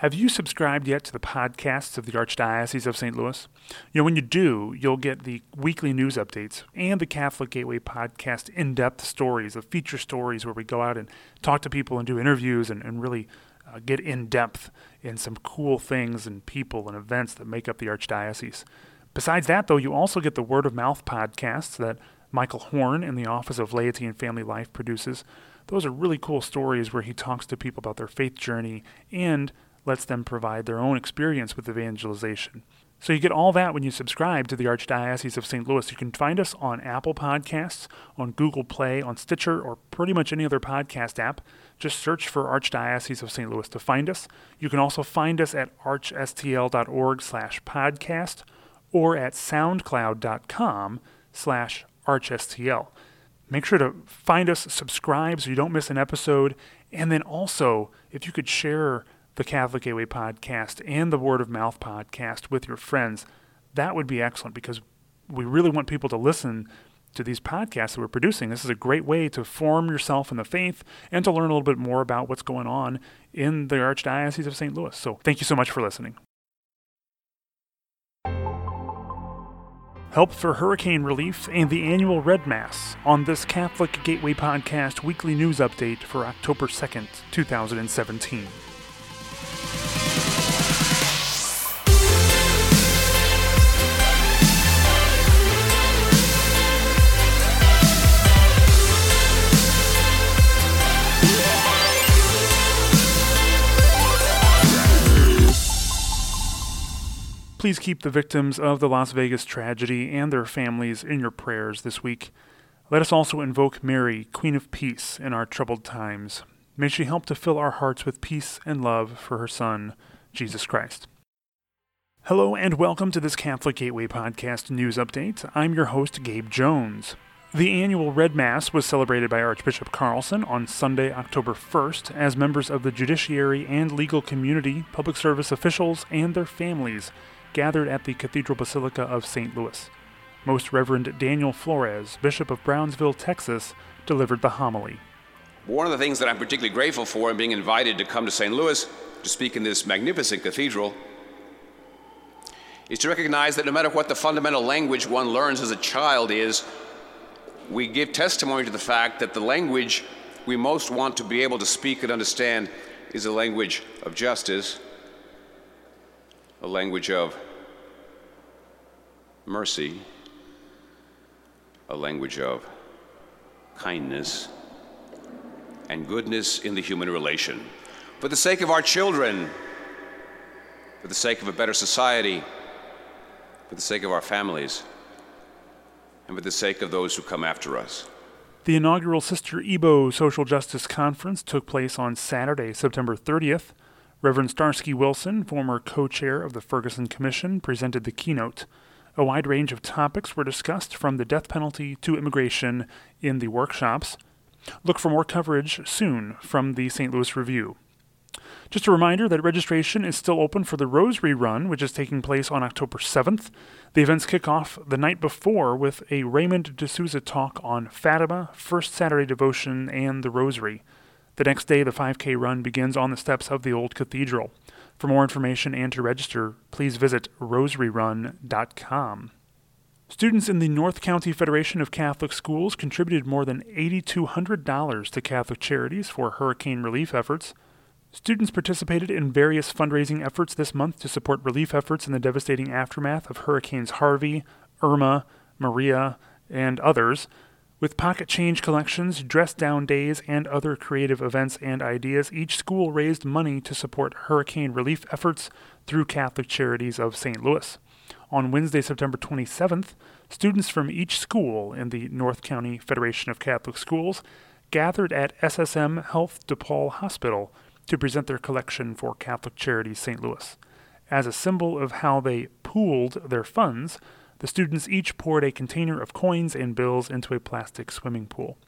Have you subscribed yet to the podcasts of the Archdiocese of St. Louis? You know, when you do, you'll get the weekly news updates and the Catholic Gateway podcast in depth stories, the feature stories where we go out and talk to people and do interviews and, and really uh, get in depth in some cool things and people and events that make up the Archdiocese. Besides that, though, you also get the word of mouth podcasts that Michael Horn in the Office of Laity and Family Life produces. Those are really cool stories where he talks to people about their faith journey and lets them provide their own experience with evangelization. So you get all that when you subscribe to the Archdiocese of St. Louis. You can find us on Apple Podcasts, on Google Play, on Stitcher, or pretty much any other podcast app. Just search for Archdiocese of St. Louis to find us. You can also find us at archstl.org slash podcast or at soundcloud.com slash archstl. Make sure to find us, subscribe so you don't miss an episode, and then also, if you could share the Catholic Gateway podcast and the Word of Mouth podcast with your friends, that would be excellent because we really want people to listen to these podcasts that we're producing. This is a great way to form yourself in the faith and to learn a little bit more about what's going on in the Archdiocese of St. Louis. So thank you so much for listening. Help for hurricane relief and the annual Red Mass on this Catholic Gateway Podcast weekly news update for October 2nd, 2017. Please keep the victims of the Las Vegas tragedy and their families in your prayers this week. Let us also invoke Mary, Queen of Peace, in our troubled times. May she help to fill our hearts with peace and love for her Son, Jesus Christ. Hello and welcome to this Catholic Gateway Podcast news update. I'm your host, Gabe Jones. The annual Red Mass was celebrated by Archbishop Carlson on Sunday, October 1st, as members of the judiciary and legal community, public service officials, and their families gathered at the Cathedral Basilica of St. Louis. Most Reverend Daniel Flores, Bishop of Brownsville, Texas, delivered the homily. One of the things that I'm particularly grateful for in being invited to come to St. Louis to speak in this magnificent cathedral is to recognize that no matter what the fundamental language one learns as a child is, we give testimony to the fact that the language we most want to be able to speak and understand is a language of justice, a language of mercy, a language of kindness and goodness in the human relation. For the sake of our children, for the sake of a better society, for the sake of our families, and for the sake of those who come after us. The inaugural Sister Ebo Social Justice Conference took place on Saturday, September 30th. Reverend Starsky Wilson, former co chair of the Ferguson Commission, presented the keynote. A wide range of topics were discussed from the death penalty to immigration in the workshops. Look for more coverage soon from the St. Louis Review. Just a reminder that registration is still open for the Rosary Run, which is taking place on October 7th. The events kick off the night before with a Raymond de Souza talk on Fatima, First Saturday Devotion, and the Rosary. The next day, the 5K run begins on the steps of the Old Cathedral. For more information and to register, please visit rosaryrun.com. Students in the North County Federation of Catholic Schools contributed more than $8,200 to Catholic charities for hurricane relief efforts. Students participated in various fundraising efforts this month to support relief efforts in the devastating aftermath of Hurricanes Harvey, Irma, Maria, and others. With pocket change collections, dress down days, and other creative events and ideas, each school raised money to support hurricane relief efforts through Catholic Charities of St. Louis. On Wednesday, September 27th, students from each school in the North County Federation of Catholic Schools gathered at SSM Health DePaul Hospital to present their collection for Catholic Charities St. Louis. As a symbol of how they pooled their funds, the students each poured a container of coins and bills into a plastic swimming pool.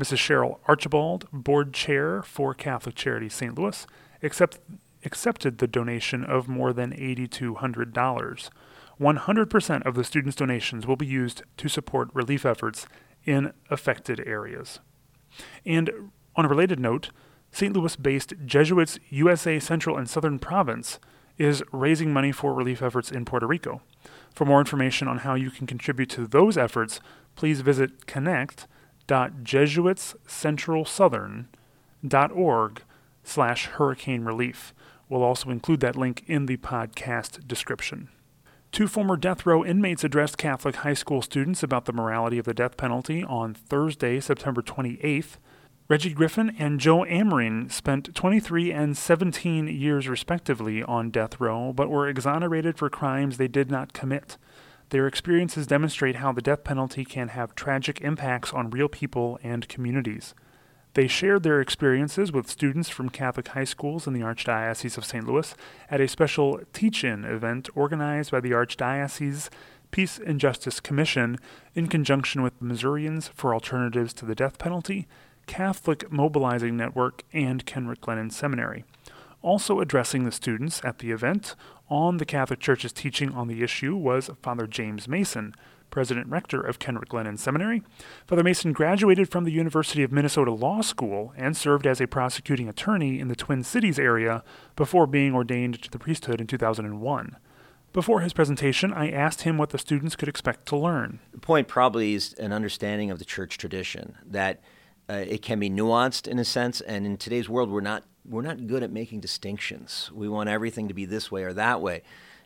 Mrs. Cheryl Archibald, board chair for Catholic Charities St. Louis, accept, accepted the donation of more than $8,200. 100% of the students' donations will be used to support relief efforts in affected areas. And on a related note, St. Louis based Jesuits USA Central and Southern Province is raising money for relief efforts in Puerto Rico. For more information on how you can contribute to those efforts, please visit connect.jesuitscentralsouthern.org slash hurricane relief. We'll also include that link in the podcast description. Two former death row inmates addressed Catholic high school students about the morality of the death penalty on Thursday, September 28th. Reggie Griffin and Joe Amrine spent 23 and 17 years respectively on death row, but were exonerated for crimes they did not commit. Their experiences demonstrate how the death penalty can have tragic impacts on real people and communities. They shared their experiences with students from Catholic high schools in the Archdiocese of St. Louis at a special teach in event organized by the Archdiocese Peace and Justice Commission in conjunction with the Missourians for Alternatives to the Death Penalty, Catholic Mobilizing Network, and Kenrick Glennon Seminary. Also addressing the students at the event on the Catholic Church's teaching on the issue was Father James Mason, president rector of Kenrick Glennon Seminary. Father Mason graduated from the University of Minnesota Law School and served as a prosecuting attorney in the Twin Cities area before being ordained to the priesthood in 2001. Before his presentation, I asked him what the students could expect to learn. The point probably is an understanding of the church tradition that uh, it can be nuanced in a sense, and in today's world, we're not we're not good at making distinctions. We want everything to be this way or that way.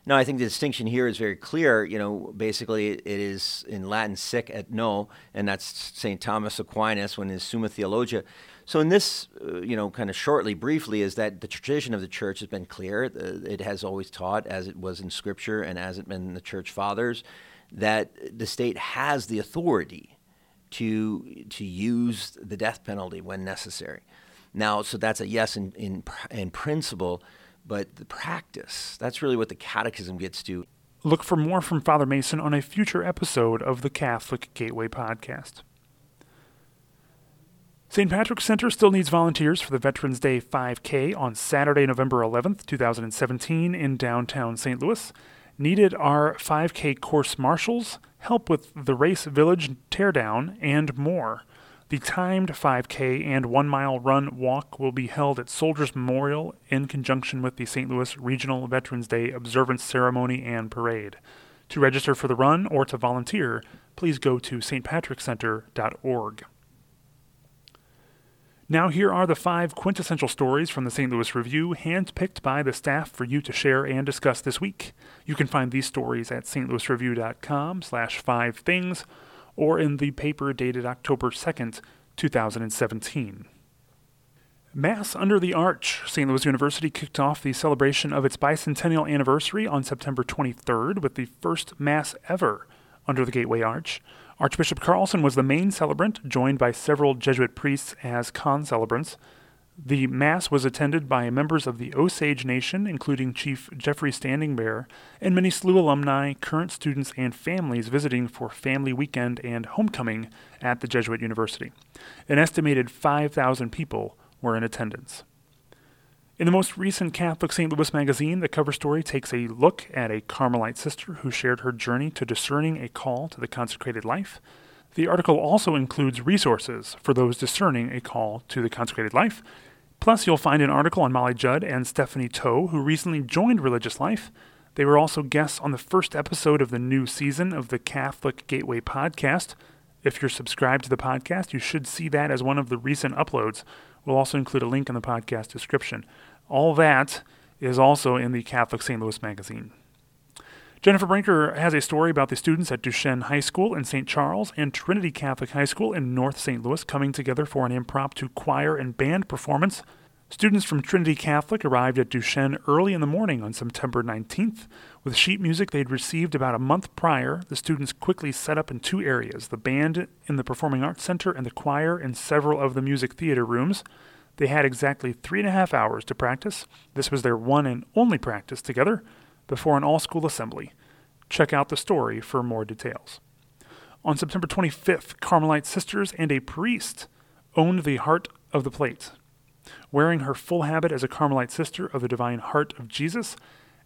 No, I think the distinction here is very clear. You know, basically, it is in Latin "sic et no," and that's St. Thomas Aquinas when his Summa Theologia. So, in this, uh, you know, kind of shortly, briefly, is that the tradition of the church has been clear. It has always taught, as it was in Scripture and as it been in the church fathers, that the state has the authority to to use the death penalty when necessary. Now, so that's a yes in in, in principle but the practice, that's really what the Catechism gets to. Look for more from Father Mason on a future episode of the Catholic Gateway podcast. St. Patrick's Center still needs volunteers for the Veterans Day 5K on Saturday, November 11th, 2017, in downtown St. Louis. Needed are 5K course marshals, help with the race village teardown, and more. The timed 5K and one mile run walk will be held at Soldiers Memorial in conjunction with the St. Louis Regional Veterans Day observance ceremony and parade. To register for the run or to volunteer, please go to stpatrickcenter.org. Now, here are the five quintessential stories from the St. Louis Review, handpicked by the staff for you to share and discuss this week. You can find these stories at stlouisreview.com slash five things or in the paper dated October 2nd, 2017. Mass Under the Arch. St. Louis University kicked off the celebration of its bicentennial anniversary on September 23rd with the first Mass ever under the Gateway Arch. Archbishop Carlson was the main celebrant, joined by several Jesuit priests as concelebrants. The Mass was attended by members of the Osage Nation, including Chief Geoffrey Standing Bear, and many SLU alumni, current students, and families visiting for Family Weekend and Homecoming at the Jesuit University. An estimated 5,000 people were in attendance. In the most recent Catholic St. Louis magazine, the cover story takes a look at a Carmelite sister who shared her journey to discerning a call to the consecrated life. The article also includes resources for those discerning a call to the consecrated life, Plus, you'll find an article on Molly Judd and Stephanie Toe, who recently joined Religious Life. They were also guests on the first episode of the new season of the Catholic Gateway podcast. If you're subscribed to the podcast, you should see that as one of the recent uploads. We'll also include a link in the podcast description. All that is also in the Catholic St. Louis magazine. Jennifer Brinker has a story about the students at Duchesne High School in St. Charles and Trinity Catholic High School in North St. Louis coming together for an impromptu choir and band performance. Students from Trinity Catholic arrived at Duchesne early in the morning on September 19th. With sheet music they'd received about a month prior, the students quickly set up in two areas the band in the Performing Arts Center and the choir in several of the music theater rooms. They had exactly three and a half hours to practice. This was their one and only practice together before an all school assembly. Check out the story for more details. On September 25th, Carmelite sisters and a priest owned the Heart of the Plate. Wearing her full habit as a Carmelite sister of the Divine Heart of Jesus,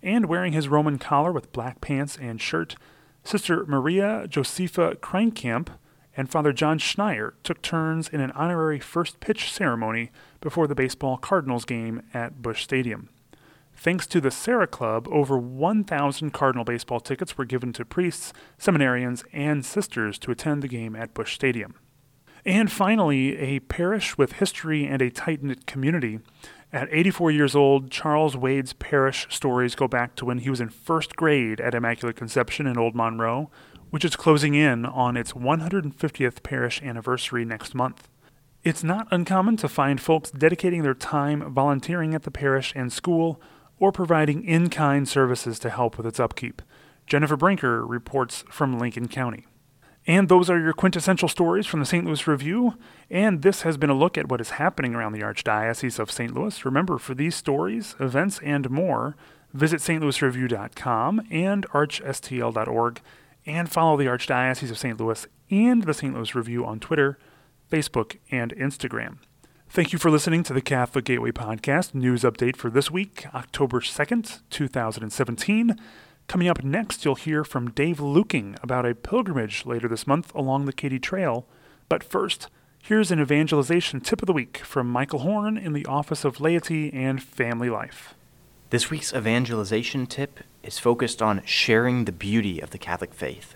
and wearing his Roman collar with black pants and shirt, Sister Maria Josepha Kreinkamp and Father John Schneier took turns in an honorary first pitch ceremony before the baseball Cardinals game at Busch Stadium. Thanks to the Serra Club, over 1,000 Cardinal baseball tickets were given to priests, seminarians, and sisters to attend the game at Busch Stadium. And finally, a parish with history and a tight knit community. At 84 years old, Charles Wade's parish stories go back to when he was in first grade at Immaculate Conception in Old Monroe, which is closing in on its 150th parish anniversary next month. It's not uncommon to find folks dedicating their time volunteering at the parish and school or providing in kind services to help with its upkeep. Jennifer Brinker reports from Lincoln County. And those are your quintessential stories from the St. Louis Review. And this has been a look at what is happening around the Archdiocese of St. Louis. Remember, for these stories, events, and more, visit stlouisreview.com and archstl.org and follow the Archdiocese of St. Louis and the St. Louis Review on Twitter, Facebook, and Instagram. Thank you for listening to the Catholic Gateway Podcast news update for this week, October 2nd, 2017. Coming up next, you'll hear from Dave Luecking about a pilgrimage later this month along the Katy Trail. But first, here's an evangelization tip of the week from Michael Horn in the Office of Laity and Family Life. This week's evangelization tip is focused on sharing the beauty of the Catholic faith.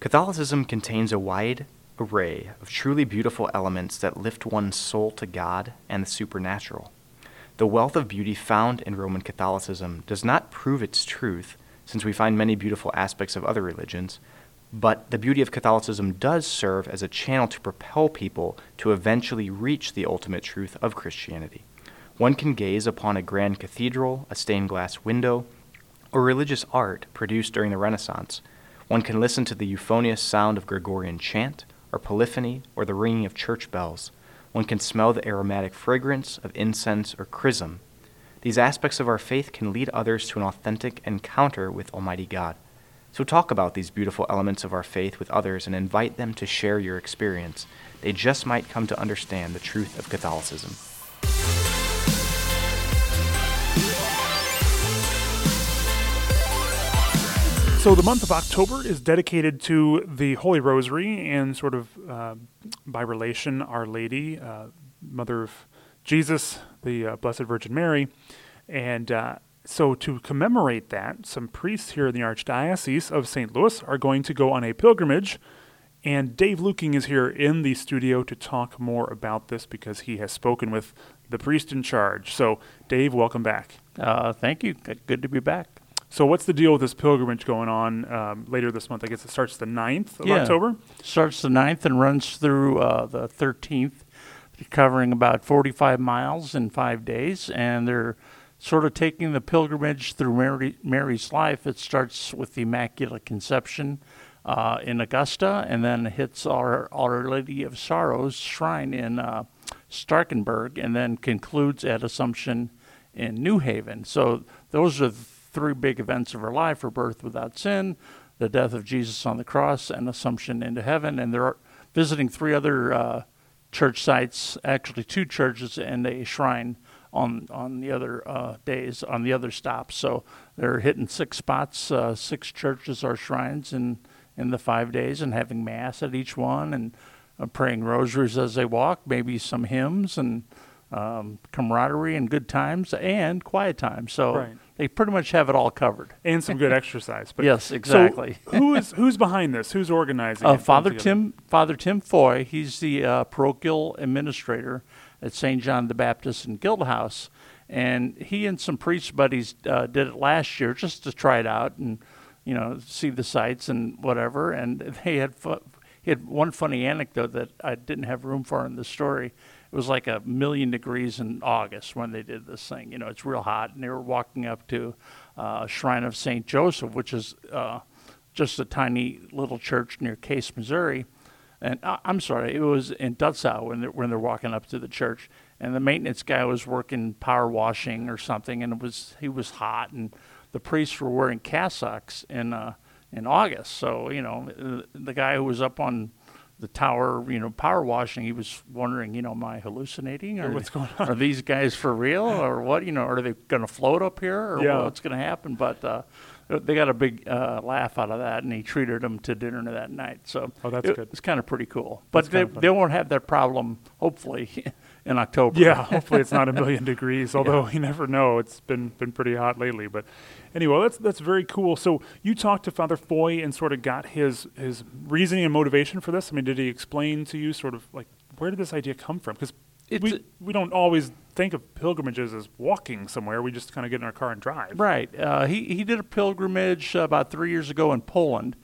Catholicism contains a wide array of truly beautiful elements that lift one's soul to God and the supernatural. The wealth of beauty found in Roman Catholicism does not prove its truth, since we find many beautiful aspects of other religions, but the beauty of Catholicism does serve as a channel to propel people to eventually reach the ultimate truth of Christianity. One can gaze upon a grand cathedral, a stained glass window, or religious art produced during the Renaissance. One can listen to the euphonious sound of Gregorian chant, or polyphony, or the ringing of church bells. One can smell the aromatic fragrance of incense or chrism. These aspects of our faith can lead others to an authentic encounter with Almighty God. So talk about these beautiful elements of our faith with others and invite them to share your experience. They just might come to understand the truth of Catholicism. So, the month of October is dedicated to the Holy Rosary and, sort of uh, by relation, Our Lady, uh, Mother of Jesus, the uh, Blessed Virgin Mary. And uh, so, to commemorate that, some priests here in the Archdiocese of St. Louis are going to go on a pilgrimage. And Dave Luecking is here in the studio to talk more about this because he has spoken with the priest in charge. So, Dave, welcome back. Uh, thank you. Good to be back. So what's the deal with this pilgrimage going on um, later this month? I guess it starts the 9th of Yeah. October. Starts the 9th and runs through uh, the 13th, covering about 45 miles in five days. And they're sort of taking the pilgrimage through Mary, Mary's life. It starts with the Immaculate Conception uh, in Augusta and then hits our Our Lady of Sorrows shrine in uh, Starkenburg and then concludes at Assumption in New Haven. So those are the three big events of her life her birth without sin, the death of Jesus on the cross, and Assumption into heaven. And they're visiting three other uh, church sites, actually, two churches and a shrine on on the other uh, days, on the other stops. So they're hitting six spots, uh, six churches or shrines in, in the five days, and having Mass at each one, and uh, praying rosaries as they walk, maybe some hymns and um, camaraderie and good times and quiet times. So Right. They pretty much have it all covered. And some good exercise. But Yes, so exactly. who is who's behind this? Who's organizing? Uh, it, Father? Tim, Father Tim Foy, he's the uh, parochial administrator at St. John the Baptist in Gildehaus, and he and some priest buddies uh, did it last year just to try it out and you know see the sights and whatever. And they had fu- he had one funny anecdote that I didn't have room for in the story. It was like a million degrees in August when they did this thing. You know, it's real hot, and they were walking up to uh, Shrine of St. Joseph, which is uh, just a tiny little church near Case, Missouri. And I, I'm sorry, it was in Dutzow when they're, when they're walking up to the church, and the maintenance guy was working power washing or something, and it was he was hot, and the priests were wearing cassocks in uh, in August. So you know, uh, the guy who was up on the tower, you know, power washing. He was wondering, you know, am I hallucinating? Or what's going on? Are these guys for real, or what? You know, are they going to float up here, or Yeah. what's going to happen? But uh, they got a big uh, laugh out of that, and he treated them to dinner that night. So Oh, that's it, good. It's kind of pretty cool. But That's they, they won't have that problem, hopefully, in October. Yeah, hopefully it's not a million degrees. Although you never know, it's been been pretty hot lately. But anyway, that's that's very cool. So you talked to Father Foy and sort of got his his reasoning and motivation for this. I mean, did he explain to you sort of like where did this idea come from? Because It's we a- we don't always think of pilgrimages as walking somewhere. We just kind of get in our car and drive. Right. Uh, he he did a pilgrimage uh, about three years ago in Poland.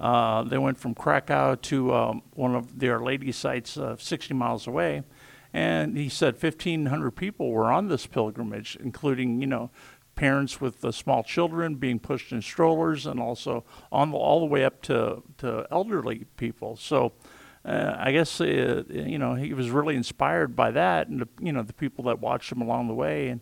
Uh, they went from Krakow to um, one of their Lady sites, uh, 60 miles away, and he said 1,500 people were on this pilgrimage, including you know parents with uh, small children being pushed in strollers, and also on the, all the way up to to elderly people. So. Uh, I guess uh, you know he was really inspired by that, and the, you know the people that watched him along the way, and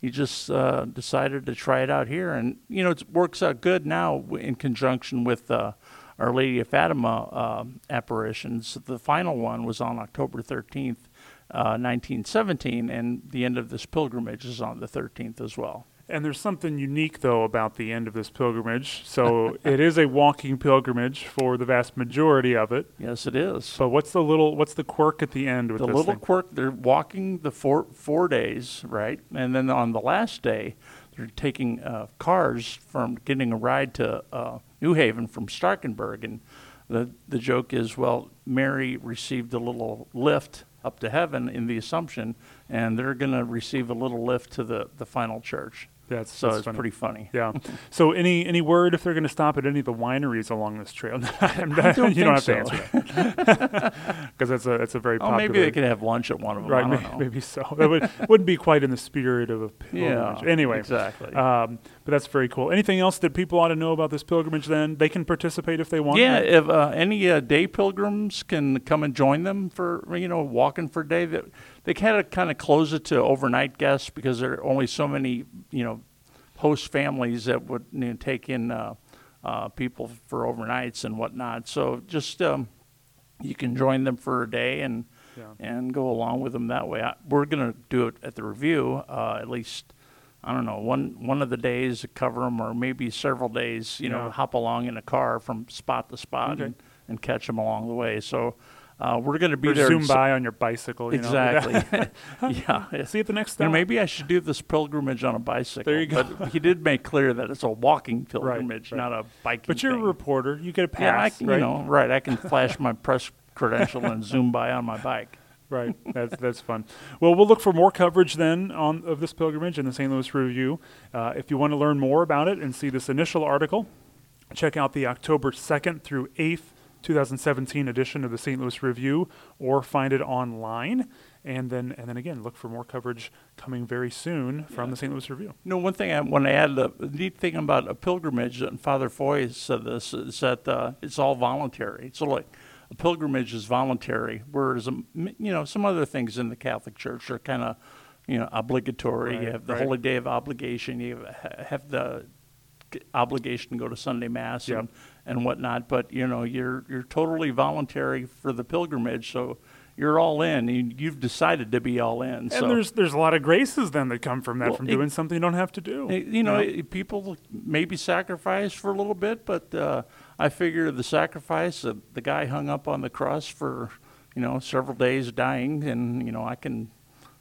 he just uh, decided to try it out here, and you know it works out good now in conjunction with uh, Our Lady of Fatima uh, apparitions. The final one was on October 13th, uh, 1917, and the end of this pilgrimage is on the 13th as well. And there's something unique though about the end of this pilgrimage. So it is a walking pilgrimage for the vast majority of it. Yes, it is. But what's the little what's the quirk at the end with the little thing? quirk they're walking the four four days right and then on the last day they're taking uh, cars from getting a ride to uh, new haven from starkenburg and the the joke is well mary received a little lift up to heaven in the assumption and they're going to receive a little lift to the the final church That's so that's it's funny. pretty funny Yeah. So any any word if they're going to stop at any of the wineries along this trail? Don't you don't have think to answer because that's a that's a very oh popular. maybe they could have lunch at one of them right. Maybe, so. That would wouldn't be quite in the spirit of a pilgrimage. yeah Anyway. exactly Um, but that's very cool. Anything else that people ought to know about this pilgrimage? Then they can participate if they want. Yeah, right? if uh, any uh, day pilgrims can come and join them for you know walking for a day, that they kind of kind of close it to overnight guests because there are only so many you know host families that would you know, take in uh, uh, people for overnights and whatnot. So just um, you can join them for a day and Yeah. and go along with them that way. I, we're gonna do it at the review uh, at least. I don't know one one of the days cover them, or maybe several days. You know, hop along in a car from spot to spot Okay. and, and catch them along the way. So uh, we're going to be Or there. zoom by on your bicycle. You know? Exactly. yeah. See you at the next You know, maybe I should do this pilgrimage on a bicycle. There you go. But he did make clear that it's a walking pilgrimage, right. not a biking. But you're a reporter. You get a pass, yeah, I, can- right? you know, right. I can flash my press credential and zoom by on my bike. Right. That's that's fun. Well, we'll look for more coverage then on of this pilgrimage in the St. Louis Review. Uh, if you want to learn more about it and see this initial article, check out the October 2nd through 8th, 2017 edition of the St. Louis Review, or find it online. And then and then again, look for more coverage coming very soon from the St. Louis Review. You know, one thing I want to add, the neat thing about a pilgrimage, and Father Foy said this, is that uh, it's all voluntary. So, like, a pilgrimage is voluntary, whereas, um, you know, some other things in the Catholic Church are kind of, you know, obligatory. Right, you have the right. Holy Day of Obligation. You have, have the obligation to go to Sunday Mass Yeah. and, and whatnot. But, you know, you're, you're totally voluntary for the pilgrimage. So, you're all in. You, you've decided to be all in. And so. there's there's a lot of graces then that come from that, Well, from it- doing something you don't have to do. Hey, You know, eh, people maybe sacrifice for a little bit, but uh, I figure the sacrifice, of the guy hung up on the cross for, you know, several days dying, and you know, I can,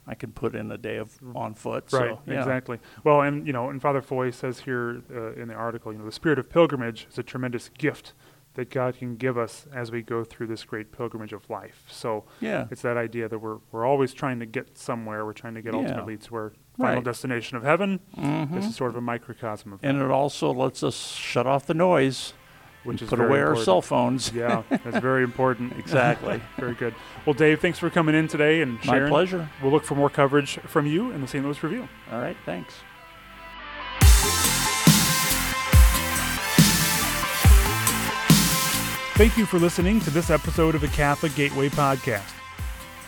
I can put in a day of on foot. Right, so, yeah. exactly. Well, and you know, and Father Foy says here uh, in the article, you know, the spirit of pilgrimage is a tremendous gift that God can give us as we go through this great pilgrimage of life. So Yeah. it's that idea that we're we're always trying to get somewhere. We're trying to get Yeah. ultimately to our final Right. destination of heaven. Mhm. This is sort of a microcosm of And that, it also lets us shut off the noise, which is put away our cell phones. Yeah, that's very important. Exactly. very good. Well, Dave, thanks for coming in today and My pleasure. We'll look for more coverage from you in the St. Louis Review. All right, thanks. Thank you for listening to this episode of the Catholic Gateway Podcast.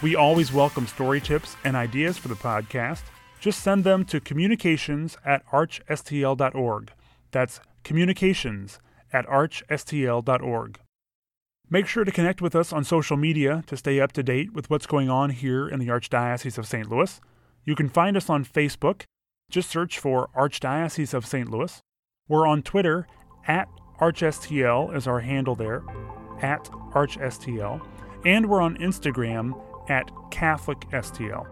We always welcome story tips and ideas for the podcast. Just send them to communications at archstl.org. That's communications at archstl.org. Make sure to connect with us on social media to stay up to date with what's going on here in the Archdiocese of St. Louis. You can find us on Facebook. Just search for Archdiocese of St. Louis. We're on Twitter at ArchSTL is our handle there, at ArchSTL. And we're on Instagram at CatholicSTL.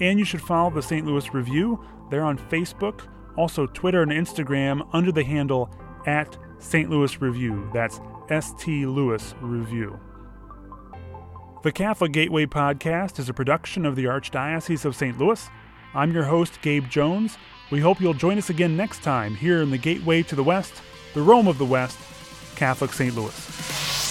And you should follow the St. Louis Review. They're on Facebook, also Twitter and Instagram under the handle at St. Louis Review. That's St. Louis Review. The Catholic Gateway Podcast is a production of the Archdiocese of St. Louis. I'm your host, Gabe Jones. We hope you'll join us again next time here in the Gateway to the West, the Rome of the West, Catholic St. Louis.